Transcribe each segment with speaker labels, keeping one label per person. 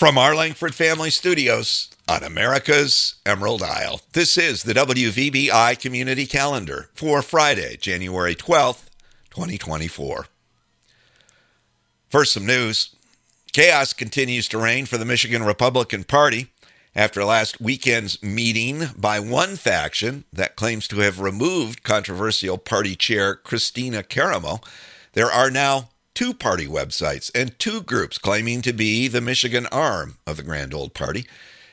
Speaker 1: From our Langford Family Studios on America's Emerald Isle, this is the WVBI Community Calendar for Friday, January 12th, 2024. First, some news. Chaos continues to reign for the Michigan Republican Party after last weekend's meeting by one faction that claims to have removed controversial party chair Kristina Karamo. There are now two party websites and two groups claiming to be the Michigan arm of the Grand Old Party.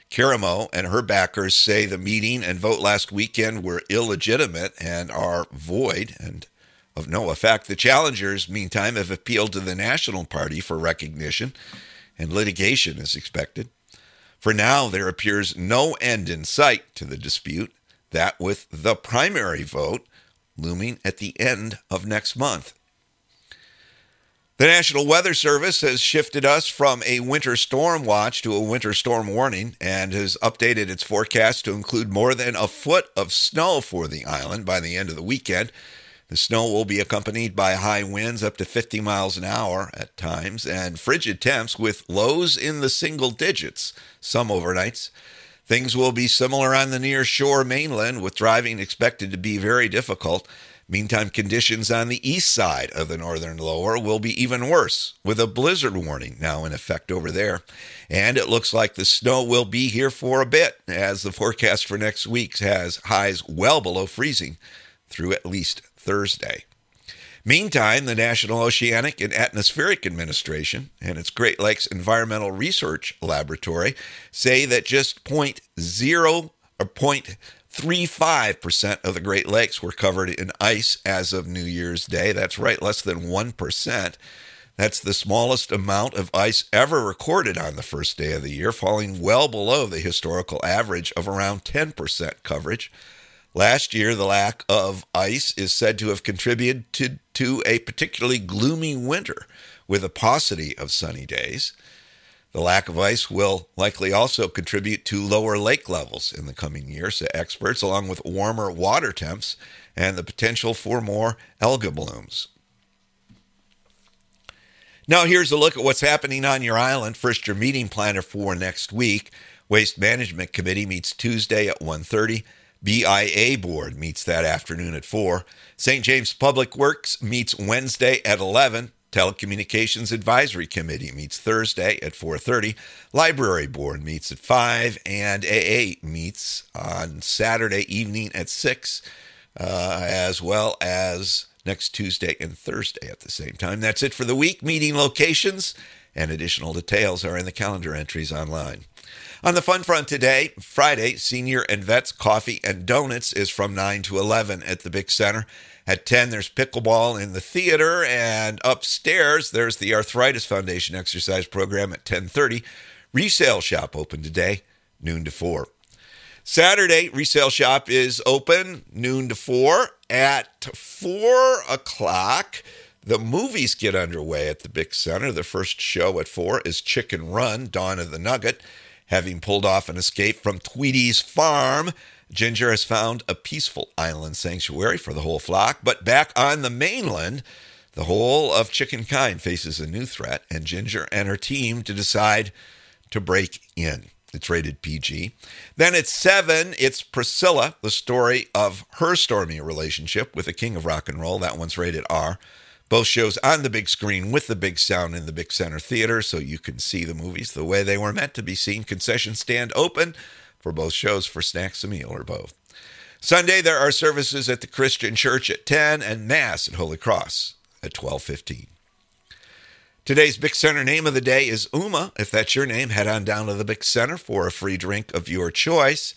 Speaker 1: Karamo and her backers say the meeting and vote last weekend were illegitimate and are void and of no effect. The challengers, meantime, have appealed to the National Party for recognition, and litigation is expected. For now, there appears no end in sight to the dispute, that with the primary vote looming at the end of next month. The National Weather Service has shifted us from a winter storm watch to a winter storm warning and has updated its forecast to include more than a foot of snow for the island by the end of the weekend. The snow will be accompanied by high winds up to 50 miles an hour at times and frigid temps with lows in the single digits some overnights. Things will be similar on the near shore mainland, with driving expected to be very difficult. Meantime, conditions on the east side of the northern lower will be even worse, with a blizzard warning now in effect over there. And it looks like the snow will be here for a bit, as the forecast for next week has highs well below freezing through at least Thursday. Meantime, the National Oceanic and Atmospheric Administration and its Great Lakes Environmental Research Laboratory say that just 0.0 or 0.35% of the Great Lakes were covered in ice as of New Year's Day. That's right, less than 1%. That's the smallest amount of ice ever recorded on the first day of the year, falling well below the historical average of around 10% coverage. Last year, the lack of ice is said to have contributed to, to a particularly gloomy winter with a paucity of sunny days. The lack of ice will likely also contribute to lower lake levels in the coming years, say experts, along with warmer water temps and the potential for more algal blooms. Now, here's a look at what's happening on your island. First, your meeting planner for next week. Waste Management Committee meets Tuesday at 1:30. BIA Board meets that afternoon at 4. St. James Public Works meets Wednesday at 11. Telecommunications Advisory Committee meets Thursday at 4:30. Library Board meets at 5 and AA meets on Saturday evening at 6 uh, as well as next Tuesday and Thursday at the same time. That's it for the week. Meeting locations and additional details are in the calendar entries online. On the fun front today, Friday, Senior and Vets Coffee and Donuts is from 9 to 11 at the Big Center. At 10, there's pickleball in the theater, and upstairs, there's the Arthritis Foundation exercise program at 10:30. Resale shop open today, noon to 4. Saturday, resale shop is open noon to 4. At 4 o'clock, the movies get underway at the Big Center. The first show at 4 is Chicken Run, Dawn of the Nugget. Having pulled off an escape from Tweedy's farm, Ginger has found a peaceful island sanctuary for the whole flock. But back on the mainland, the whole of chicken kind faces a new threat, and Ginger and her team to decide to break in. It's rated PG. Then at seven, it's Priscilla, the story of her stormy relationship with the king of rock and roll. That one's rated R. Both shows on the big screen with the big sound in the Big Center Theater so you can see the movies the way they were meant to be seen. Concession stand open for both shows for snacks, a meal, or both. Sunday there are services at the Christian Church at 10 and Mass at Holy Cross at 12:15. Today's Big Center name of the day is Uma. If that's your name, head on down to the Big Center for a free drink of your choice.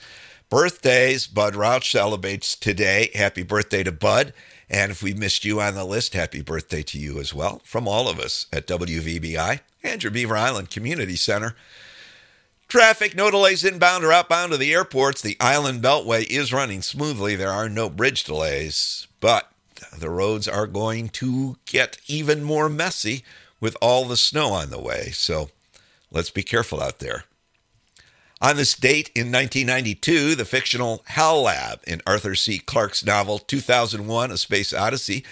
Speaker 1: Birthdays, Bud Rauch celebrates today. Happy birthday to Bud. And if we missed you on the list, happy birthday to you as well from all of us at WVBI and your Beaver Island Community Center. Traffic, no delays inbound or outbound to the airports. The Island Beltway is running smoothly. There are no bridge delays, but the roads are going to get even more messy with all the snow on the way. So let's be careful out there. On this date in 1992, the fictional Hal Lab in Arthur C. Clarke's novel 2001 A Space Odyssey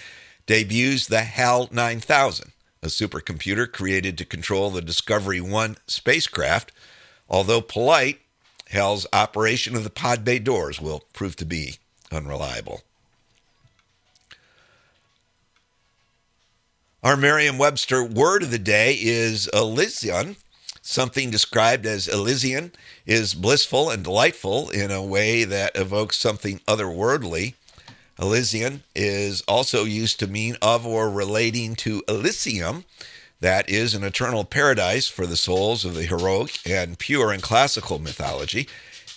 Speaker 1: debuts the HAL 9000, a supercomputer created to control the Discovery 1 spacecraft. Although polite, HAL's operation of the pod bay doors will prove to be unreliable. Our Merriam Webster word of the day is Elysian. Something described as Elysian is blissful and delightful in a way that evokes something otherworldly. Elysian is also used to mean of or relating to Elysium, that is an eternal paradise for the souls of the heroic and pure in classical mythology.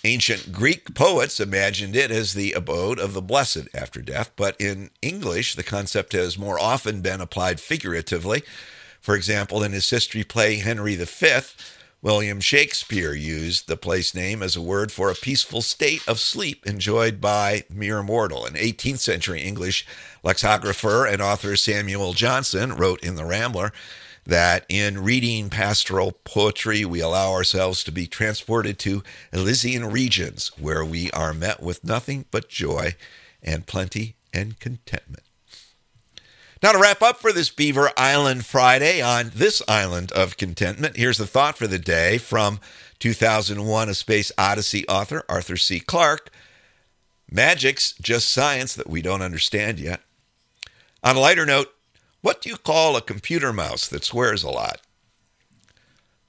Speaker 1: Ancient Greek poets imagined it as the abode of the blessed after death, but in English, the concept has more often been applied figuratively. For example, in his history play Henry V, William Shakespeare used the place name as a word for a peaceful state of sleep enjoyed by mere mortal. An 18th century English lexicographer and author Samuel Johnson wrote in The Rambler that in reading pastoral poetry, we allow ourselves to be transported to Elysian regions where we are met with nothing but joy and plenty and contentment. Now, to wrap up for this Beaver Island Friday on this island of contentment, here's the thought for the day from 2001 A Space Odyssey author Arthur C. Clarke Magic's just science that we don't understand yet. On a lighter note, what do you call a computer mouse that swears a lot?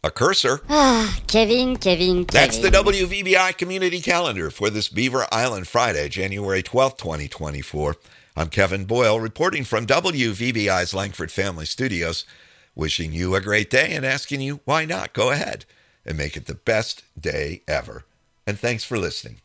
Speaker 1: A cursor.
Speaker 2: Ah, Kevin, Kevin, Kevin.
Speaker 1: That's the WVBI community calendar for this Beaver Island Friday, January 12th, 2024. I'm Kevin Boyle reporting from WVBI's Langford Family Studios, wishing you a great day and asking you why not go ahead and make it the best day ever. And thanks for listening.